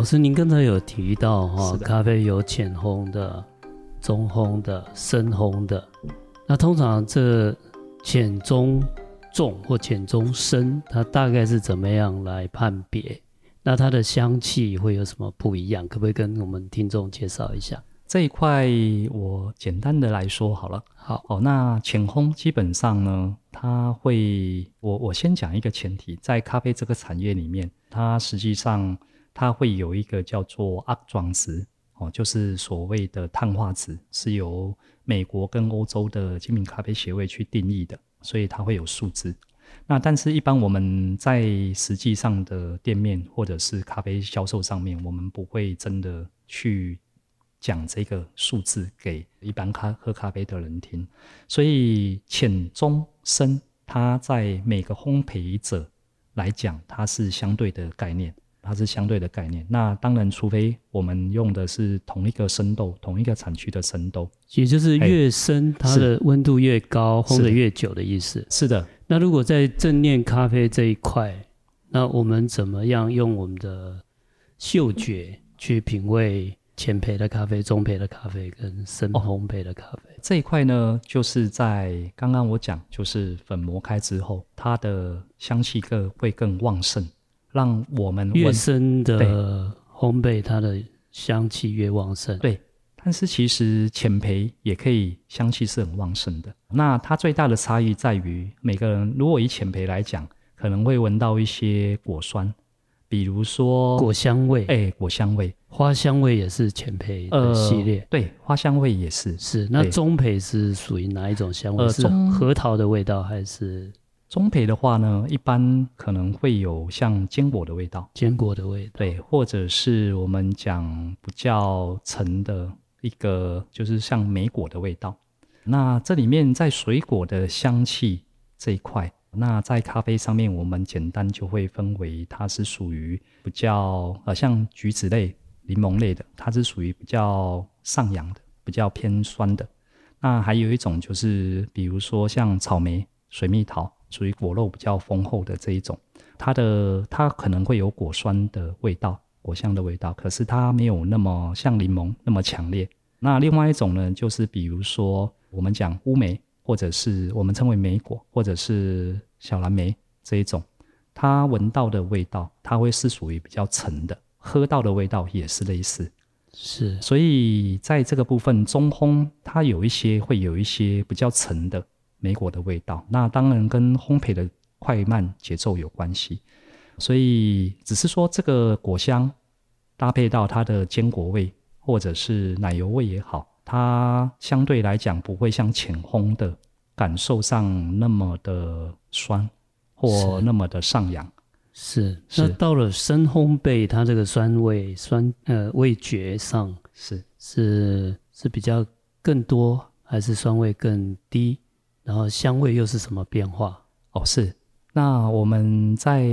老师，您刚才有提到哈，的咖啡有浅烘的、中烘的、深烘的。那通常这浅、中、重或浅、中、深，它大概是怎么样来判别？那它的香气会有什么不一样？可不可以跟我们听众介绍一下？这一块我简单的来说好了。好，哦，那浅烘基本上呢，它会，我我先讲一个前提，在咖啡这个产业里面，它实际上它会有一个叫做阿装值，哦，就是所谓的碳化值，是由美国跟欧洲的精品咖啡协会去定义的，所以它会有数字。那但是，一般我们在实际上的店面或者是咖啡销售上面，我们不会真的去。讲这个数字给一般咖喝咖啡的人听，所以浅中深，它在每个烘焙者来讲，它是相对的概念，它是相对的概念。那当然，除非我们用的是同一个生豆、同一个产区的生豆，也就是越深，它的温度越高，烘得越久的意思。是的。那如果在正念咖啡这一块，那我们怎么样用我们的嗅觉去品味？浅焙的咖啡、中焙的咖啡跟深烘焙的咖啡、哦、这一块呢，就是在刚刚我讲，就是粉磨开之后，它的香气更会更旺盛，让我们越深的烘焙，它的香气越旺盛。对，但是其实浅焙也可以香气是很旺盛的。那它最大的差异在于，每个人如果以浅焙来讲，可能会闻到一些果酸。比如说果香味，哎、欸，果香味，花香味也是浅焙的系列、呃，对，花香味也是。是，那中焙是属于哪一种香味？呃、是核桃的味道还是？中焙的话呢，一般可能会有像坚果的味道，坚果的味道，对，或者是我们讲比较沉的一个，就是像莓果的味道。那这里面在水果的香气这一块。那在咖啡上面，我们简单就会分为，它是属于比较呃像橘子类、柠檬类的，它是属于比较上扬的，比较偏酸的。那还有一种就是，比如说像草莓、水蜜桃，属于果肉比较丰厚的这一种，它的它可能会有果酸的味道、果香的味道，可是它没有那么像柠檬那么强烈。那另外一种呢，就是比如说我们讲乌梅。或者是我们称为梅果，或者是小蓝莓这一种，它闻到的味道，它会是属于比较沉的，喝到的味道也是类似。是，所以在这个部分中烘，它有一些会有一些比较沉的莓果的味道。那当然跟烘焙的快慢节奏有关系。所以只是说这个果香搭配到它的坚果味，或者是奶油味也好。它相对来讲不会像浅烘的感受上那么的酸，或那么的上扬。是，是。那到了深烘焙，它这个酸味、酸呃味觉上是是是比较更多，还是酸味更低？然后香味又是什么变化？哦，是。那我们在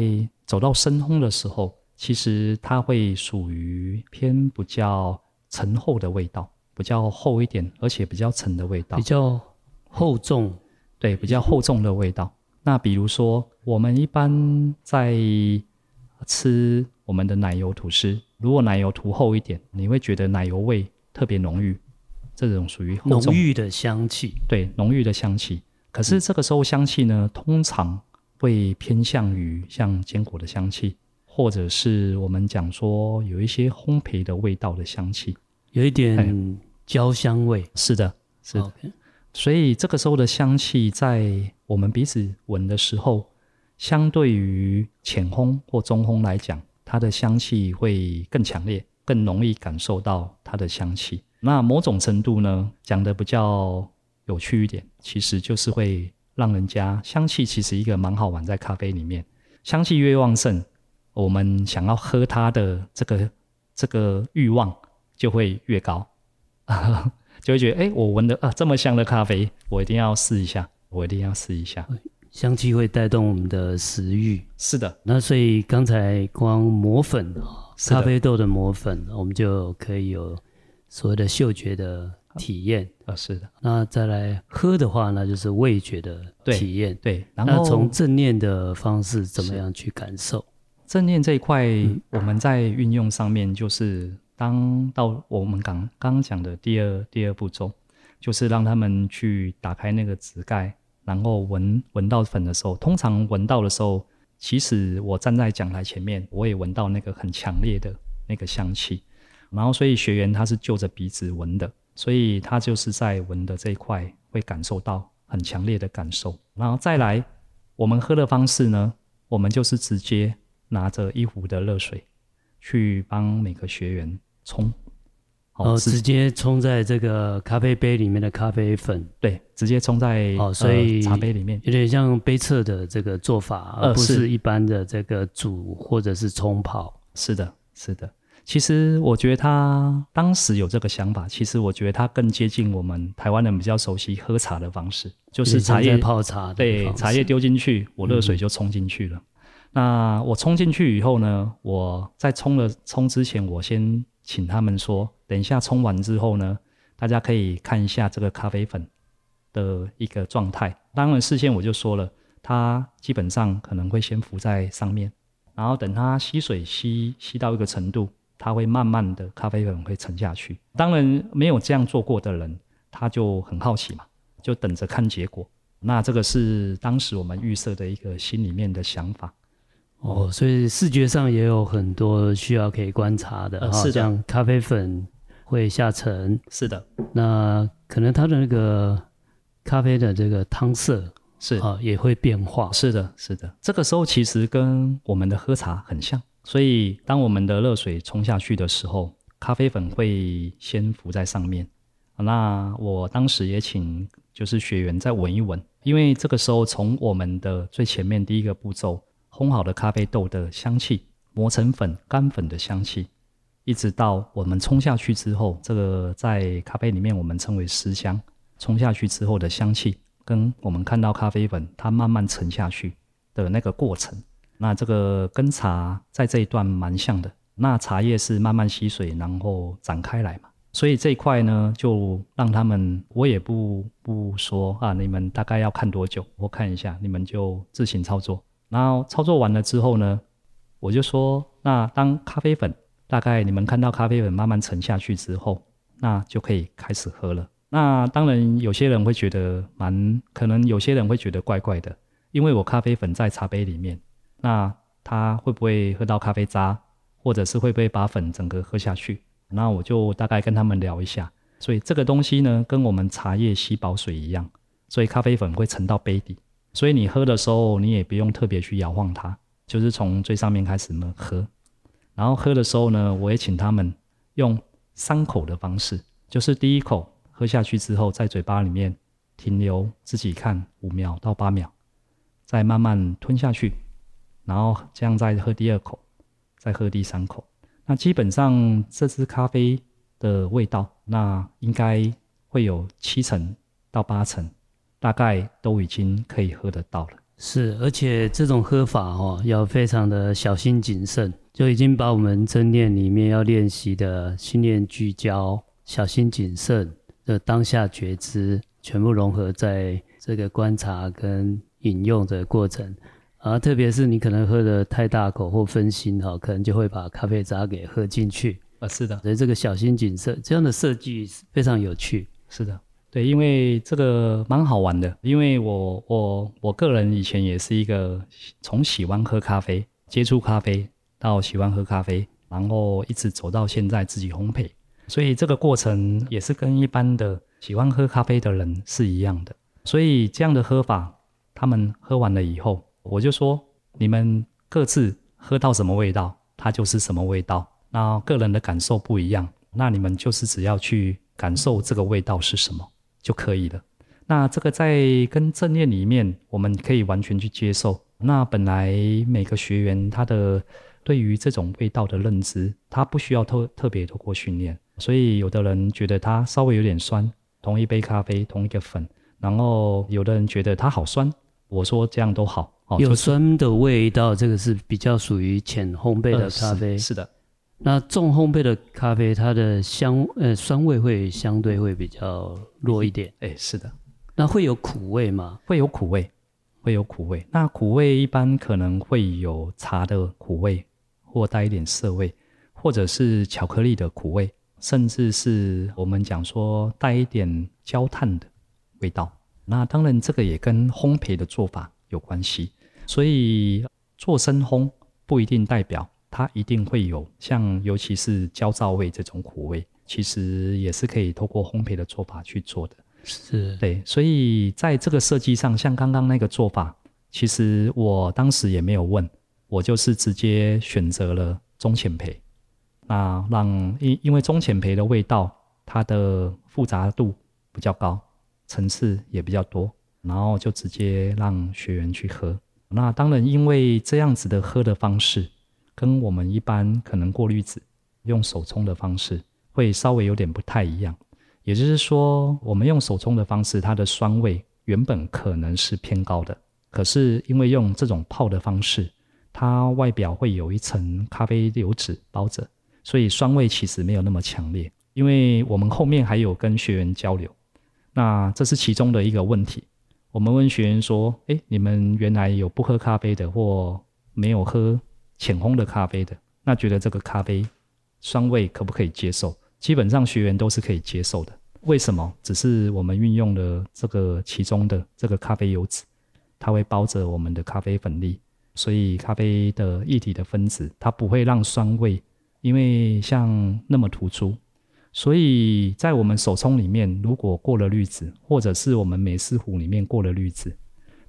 走到深烘的时候，其实它会属于偏比较沉厚的味道。比较厚一点，而且比较沉的味道，比较厚重，对，比较厚重的味道。那比如说，我们一般在吃我们的奶油吐司，如果奶油涂厚一点，你会觉得奶油味特别浓郁，这种属于浓郁的香气，对，浓郁的香气。可是这个时候香气呢，通常会偏向于像坚果的香气，或者是我们讲说有一些烘焙的味道的香气，有一点。焦香味是的，是的。所以这个时候的香气，在我们彼此闻的时候，相对于浅烘或中烘来讲，它的香气会更强烈，更容易感受到它的香气。那某种程度呢，讲的比较有趣一点，其实就是会让人家香气其实一个蛮好玩，在咖啡里面，香气越旺盛，我们想要喝它的这个这个欲望就会越高。就会觉得，哎、欸，我闻的啊这么香的咖啡，我一定要试一下，我一定要试一下。香气会带动我们的食欲，是的。那所以刚才光磨粉，咖啡豆的磨粉，我们就可以有所谓的嗅觉的体验啊，是的。那再来喝的话，那就是味觉的体验。对，然后那从正念的方式怎么样去感受？正念这一块，我们在运用上面，就是当到我们刚刚讲的第二第二步骤，就是让他们去打开那个纸盖，然后闻闻到粉的时候，通常闻到的时候，其实我站在讲台前面，我也闻到那个很强烈的那个香气，然后所以学员他是就着鼻子闻的，所以他就是在闻的这一块会感受到很强烈的感受，然后再来我们喝的方式呢，我们就是直接。拿着一壶的热水，去帮每个学员冲，哦，直接冲在这个咖啡杯里面的咖啡粉，对，直接冲在哦，所以茶杯里面，有点像杯测的这个做法，而不是一般的这个煮或者是冲泡。是的，是的。其实我觉得他当时有这个想法，其实我觉得他更接近我们台湾人比较熟悉喝茶的方式，就是茶叶泡茶，对，茶叶丢进去，我热水就冲进去了。嗯那我冲进去以后呢，我在冲了冲之前，我先请他们说，等一下冲完之后呢，大家可以看一下这个咖啡粉的一个状态。当然事先我就说了，它基本上可能会先浮在上面，然后等它吸水吸吸到一个程度，它会慢慢的咖啡粉会沉下去。当然没有这样做过的人，他就很好奇嘛，就等着看结果。那这个是当时我们预设的一个心里面的想法。哦，所以视觉上也有很多需要可以观察的，是这样咖啡粉会下沉，是的。那可能它的那个咖啡的这个汤色是啊，也会变化，是的，是的。这个时候其实跟我们的喝茶很像，所以当我们的热水冲下去的时候，咖啡粉会先浮在上面。那我当时也请就是学员再闻一闻，因为这个时候从我们的最前面第一个步骤。烘好的咖啡豆的香气，磨成粉干粉的香气，一直到我们冲下去之后，这个在咖啡里面我们称为湿香。冲下去之后的香气，跟我们看到咖啡粉它慢慢沉下去的那个过程，那这个跟茶在这一段蛮像的。那茶叶是慢慢吸水，然后展开来嘛。所以这一块呢，就让他们，我也不不说啊，你们大概要看多久？我看一下，你们就自行操作。然后操作完了之后呢，我就说，那当咖啡粉大概你们看到咖啡粉慢慢沉下去之后，那就可以开始喝了。那当然有些人会觉得蛮，可能有些人会觉得怪怪的，因为我咖啡粉在茶杯里面，那他会不会喝到咖啡渣，或者是会不会把粉整个喝下去？那我就大概跟他们聊一下。所以这个东西呢，跟我们茶叶吸饱水一样，所以咖啡粉会沉到杯底。所以你喝的时候，你也不用特别去摇晃它，就是从最上面开始呢喝。然后喝的时候呢，我也请他们用三口的方式，就是第一口喝下去之后，在嘴巴里面停留自己看五秒到八秒，再慢慢吞下去，然后这样再喝第二口，再喝第三口。那基本上这支咖啡的味道，那应该会有七成到八成。大概都已经可以喝得到了，是，而且这种喝法哦，要非常的小心谨慎，就已经把我们正念里面要练习的心念聚焦、小心谨慎的当下觉知，全部融合在这个观察跟饮用的过程。啊，特别是你可能喝的太大口或分心哈，可能就会把咖啡渣给喝进去。啊，是的，所以这个小心谨慎这样的设计非常有趣。是的。对，因为这个蛮好玩的，因为我我我个人以前也是一个从喜欢喝咖啡、接触咖啡到喜欢喝咖啡，然后一直走到现在自己烘焙，所以这个过程也是跟一般的喜欢喝咖啡的人是一样的。所以这样的喝法，他们喝完了以后，我就说你们各自喝到什么味道，它就是什么味道。那个人的感受不一样，那你们就是只要去感受这个味道是什么。就可以了。那这个在跟正念里面，我们可以完全去接受。那本来每个学员他的对于这种味道的认知，他不需要特特别透过训练。所以有的人觉得它稍微有点酸，同一杯咖啡，同一个粉，然后有的人觉得它好酸。我说这样都好，哦，有酸的味道，这个是比较属于浅烘焙的咖啡。呃，是，是的。那重烘焙的咖啡，它的香呃酸味会相对会比较弱一点。哎，是的。那会有苦味吗？会有苦味，会有苦味。那苦味一般可能会有茶的苦味，或带一点涩味，或者是巧克力的苦味，甚至是我们讲说带一点焦炭的味道。那当然，这个也跟烘焙的做法有关系。所以做深烘不一定代表它一定会有像，尤其是焦躁味这种苦味。其实也是可以透过烘焙的做法去做的，是对，所以在这个设计上，像刚刚那个做法，其实我当时也没有问，我就是直接选择了中浅焙，那让因因为中浅焙的味道，它的复杂度比较高，层次也比较多，然后就直接让学员去喝。那当然，因为这样子的喝的方式，跟我们一般可能过滤纸用手冲的方式。会稍微有点不太一样，也就是说，我们用手冲的方式，它的酸味原本可能是偏高的，可是因为用这种泡的方式，它外表会有一层咖啡油脂包着，所以酸味其实没有那么强烈。因为我们后面还有跟学员交流，那这是其中的一个问题。我们问学员说：“诶，你们原来有不喝咖啡的，或没有喝浅烘的咖啡的，那觉得这个咖啡酸味可不可以接受？”基本上学员都是可以接受的，为什么？只是我们运用了这个其中的这个咖啡油脂，它会包着我们的咖啡粉粒，所以咖啡的液体的分子它不会让酸味，因为像那么突出，所以在我们手冲里面，如果过了滤纸，或者是我们美式壶里面过了滤纸，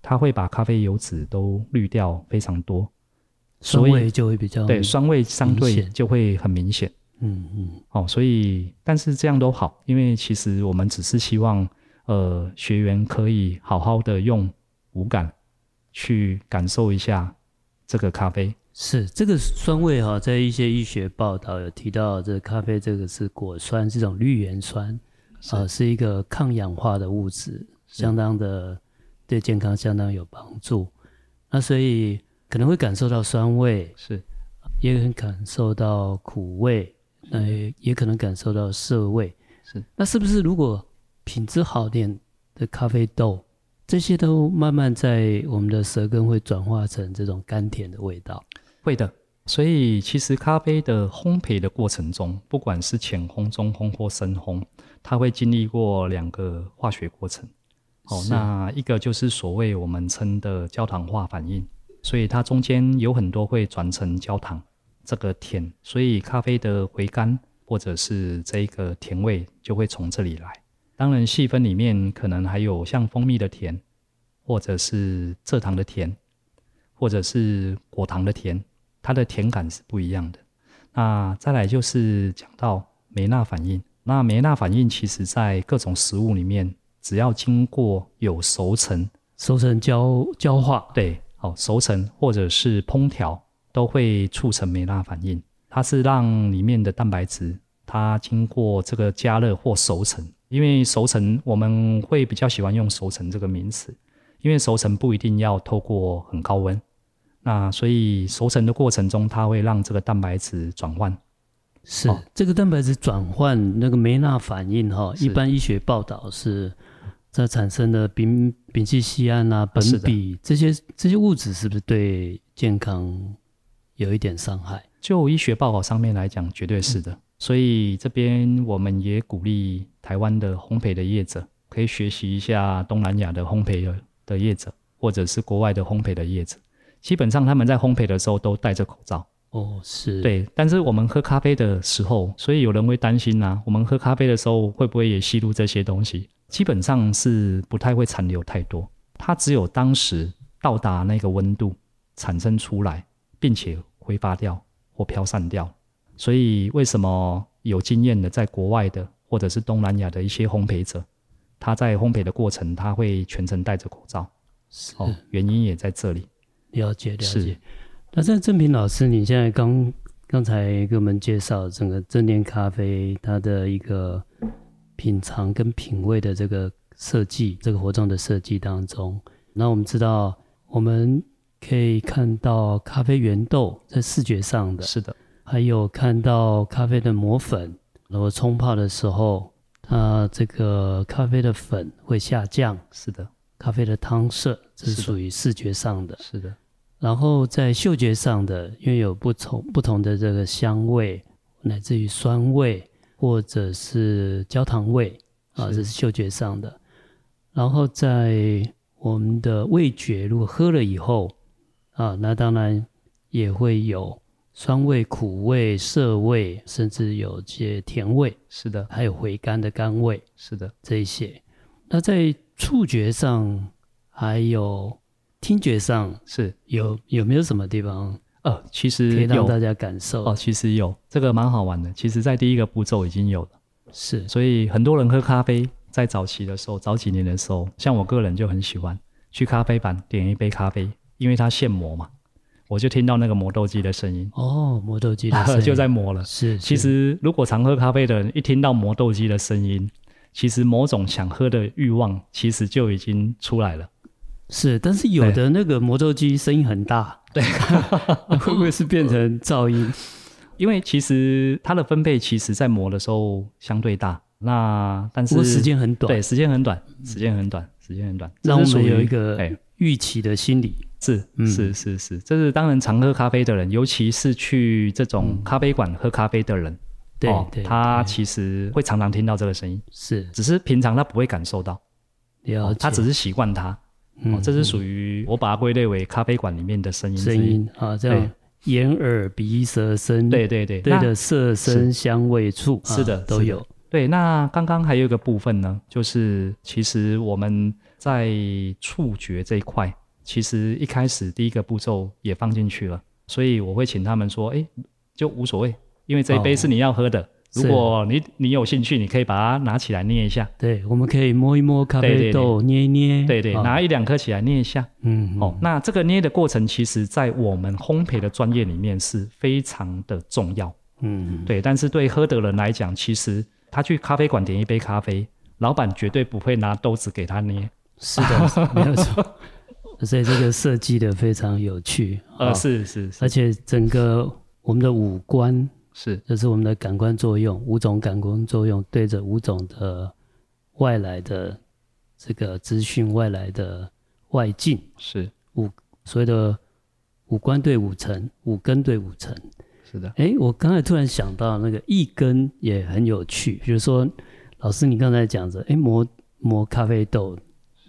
它会把咖啡油脂都滤掉非常多，酸味就会比较对，酸味相对就会很明显。嗯嗯，哦，所以但是这样都好，因为其实我们只是希望，呃，学员可以好好的用五感去感受一下这个咖啡。是这个酸味哈，在一些医学报道有提到，这咖啡这个是果酸，是一种绿原酸，啊、呃，是一个抗氧化的物质，相当的对健康相当有帮助。那所以可能会感受到酸味，是，也很感受到苦味。那也，也可能感受到涩味，是。那是不是如果品质好点的咖啡豆，这些都慢慢在我们的舌根会转化成这种甘甜的味道？会的。所以其实咖啡的烘焙的过程中，不管是浅烘、中烘或深烘，它会经历过两个化学过程。哦，那一个就是所谓我们称的焦糖化反应，所以它中间有很多会转成焦糖。这个甜，所以咖啡的回甘或者是这个甜味就会从这里来。当然细分里面可能还有像蜂蜜的甜，或者是蔗糖的甜，或者是果糖的甜，它的甜感是不一样的。那再来就是讲到梅纳反应，那梅纳反应其实在各种食物里面，只要经过有熟成、熟成焦焦化，对，好熟成或者是烹调。都会促成梅纳反应，它是让里面的蛋白质它经过这个加热或熟成，因为熟成我们会比较喜欢用熟成这个名词，因为熟成不一定要透过很高温，那所以熟成的过程中，它会让这个蛋白质转换。是、哦、这个蛋白质转换那个梅纳反应哈，一般医学报道是这产生的丙丙烯酰胺啊、苯比这些这些物质是不是对健康？有一点伤害，就医学报告上面来讲，绝对是的。嗯、所以这边我们也鼓励台湾的烘焙的业者，可以学习一下东南亚的烘焙的的业者，或者是国外的烘焙的业者。基本上他们在烘焙的时候都戴着口罩。哦，是。对，但是我们喝咖啡的时候，所以有人会担心啊，我们喝咖啡的时候会不会也吸入这些东西？基本上是不太会残留太多，它只有当时到达那个温度产生出来，并且。挥发掉或飘散掉，所以为什么有经验的在国外的或者是东南亚的一些烘焙者，他在烘焙的过程他会全程戴着口罩，是哦，原因也在这里。了解了解。那在正平老师，你现在刚刚才给我们介绍整个正念咖啡它的一个品尝跟品味的这个设计，这个活动的设计当中，那我们知道我们。可以看到咖啡原豆在视觉上的，是的，还有看到咖啡的磨粉，然后冲泡的时候，它这个咖啡的粉会下降，是的。咖啡的汤色，这是属于视觉上的。是的。然后在嗅觉上的，因为有不同不同的这个香味，乃至于酸味或者是焦糖味啊，这是嗅觉上的。然后在我们的味觉，如果喝了以后啊，那当然也会有。酸味、苦味、涩味，甚至有些甜味，是的，还有回甘的甘味，是的，这一些。那在触觉上，还有听觉上，是有有没有什么地方？呃，其实可以让大家感受哦，其实有这个蛮好玩的。其实，在第一个步骤已经有了，是。所以很多人喝咖啡，在早期的时候，早几年的时候，像我个人就很喜欢去咖啡馆点一杯咖啡，因为它现磨嘛。我就听到那个磨豆机的声音哦，磨豆机的声音 就在磨了。是，是，其实如果常喝咖啡的人，一听到磨豆机的声音，其实某种想喝的欲望其实就已经出来了。是，但是有的那个磨豆机声音很大，对，会不会是变成噪音？因为其实它的分贝其实在磨的时候相对大，那但是时间很短，对，时间很短，时间很短，时间很短，让我们有一个预期的心理。是是是是，这是当然常喝咖啡的人，尤其是去这种咖啡馆喝咖啡的人，对对，他其实会常常听到这个声音，是，只是平常他不会感受到，他只是习惯它，哦，这是属于我把它归类为咖啡馆里面的声音，声音啊，这样眼耳鼻舌身，对对对，对的色声香味触，是的都有。对，那刚刚还有一个部分呢，就是其实我们在触觉这一块。其实一开始第一个步骤也放进去了，所以我会请他们说：“哎，就无所谓，因为这一杯是你要喝的。哦、如果你你有兴趣，你可以把它拿起来捏一下。对，我们可以摸一摸咖啡豆，捏一捏。对对，拿一两颗起来捏一下。嗯，哦，那这个捏的过程，其实在我们烘焙的专业里面是非常的重要。嗯，对。但是对喝的人来讲，其实他去咖啡馆点一杯咖啡，老板绝对不会拿豆子给他捏。是的，没有错。所以这个设计的非常有趣，呃，是是是，而且整个我们的五官是，这是我们的感官作用，五种感官作用对着五种的外来的这个资讯，外来的外境是。五所谓的五官对五层，五根对五层，是的。哎，我刚才突然想到那个一根也很有趣，比如说老师你刚才讲着，哎，磨磨咖啡豆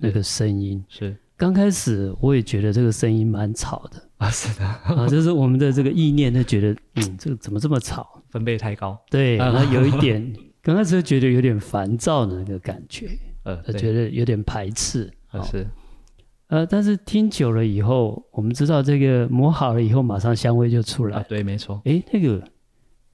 那个声音。是。刚开始我也觉得这个声音蛮吵的啊，是的。啊，就是我们的这个意念他觉得，嗯，这个怎么这么吵，分贝太高，对，然后有一点，刚开始觉得有点烦躁的那个感觉，呃，觉得有点排斥，啊是，呃，但是听久了以后，我们知道这个磨好了以后，马上香味就出来，对，没错，哎，那个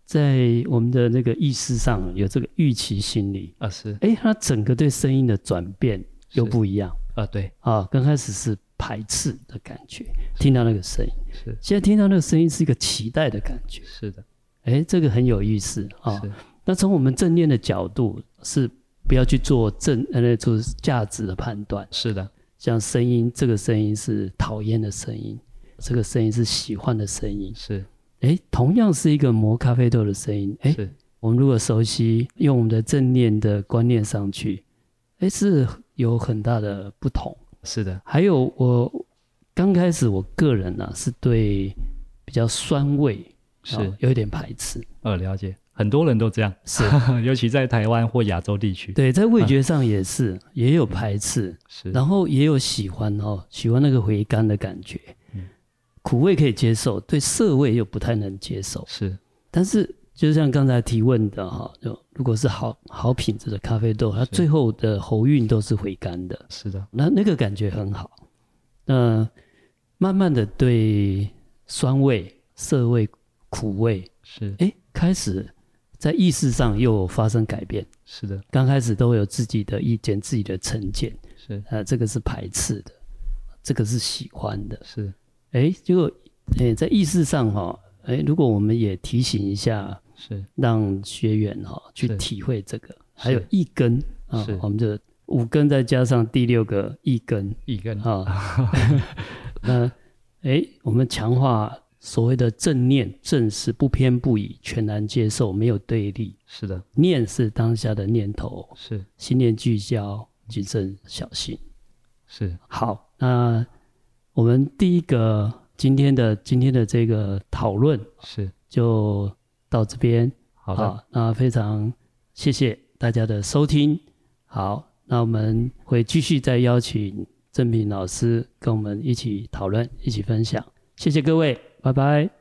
在我们的那个意识上有这个预期心理。啊，是，哎，它整个对声音的转变又不一样。啊，对。啊，刚开始是排斥的感觉，听到那个声音，是现在听到那个声音是一个期待的感觉，是的，哎，这个很有意思啊。那从我们正念的角度，是不要去做正呃，就是价值的判断，是的。像声音，这个声音是讨厌的声音，这个声音是喜欢的声音，是。哎，同样是一个磨咖啡豆的声音，哎，我们如果熟悉用我们的正念的观念上去，哎，是。有很大的不同，是的。还有我刚开始，我个人呢、啊、是对比较酸味是、哦、有一点排斥。呃，了解，很多人都这样，是，尤其在台湾或亚洲地区。对，在味觉上也是、嗯、也有排斥，是，然后也有喜欢哦，喜欢那个回甘的感觉。嗯，苦味可以接受，对涩味又不太能接受。是，但是。就像刚才提问的哈，就如果是好好品质的咖啡豆，它最后的喉韵都是回甘的。是的，那那个感觉很好。那慢慢的对酸味、涩味、苦味是哎，开始在意识上又发生改变。是的，刚开始都会有自己的意见、自己的成见。是呃，这个是排斥的，这个是喜欢的。是哎，结果哎，在意识上哈，哎，如果我们也提醒一下。是让学员哈去体会这个，还有一根啊，我们就五根再加上第六个一根，一根啊。那哎，我们强化所谓的正念，正是不偏不倚，全然接受，没有对立。是的，念是当下的念头，是心念聚焦，谨慎小心。是。好，那我们第一个今天的今天的这个讨论是就到这边。好的，好，那非常谢谢大家的收听。好，那我们会继续再邀请郑平老师跟我们一起讨论，一起分享。谢谢各位，拜拜。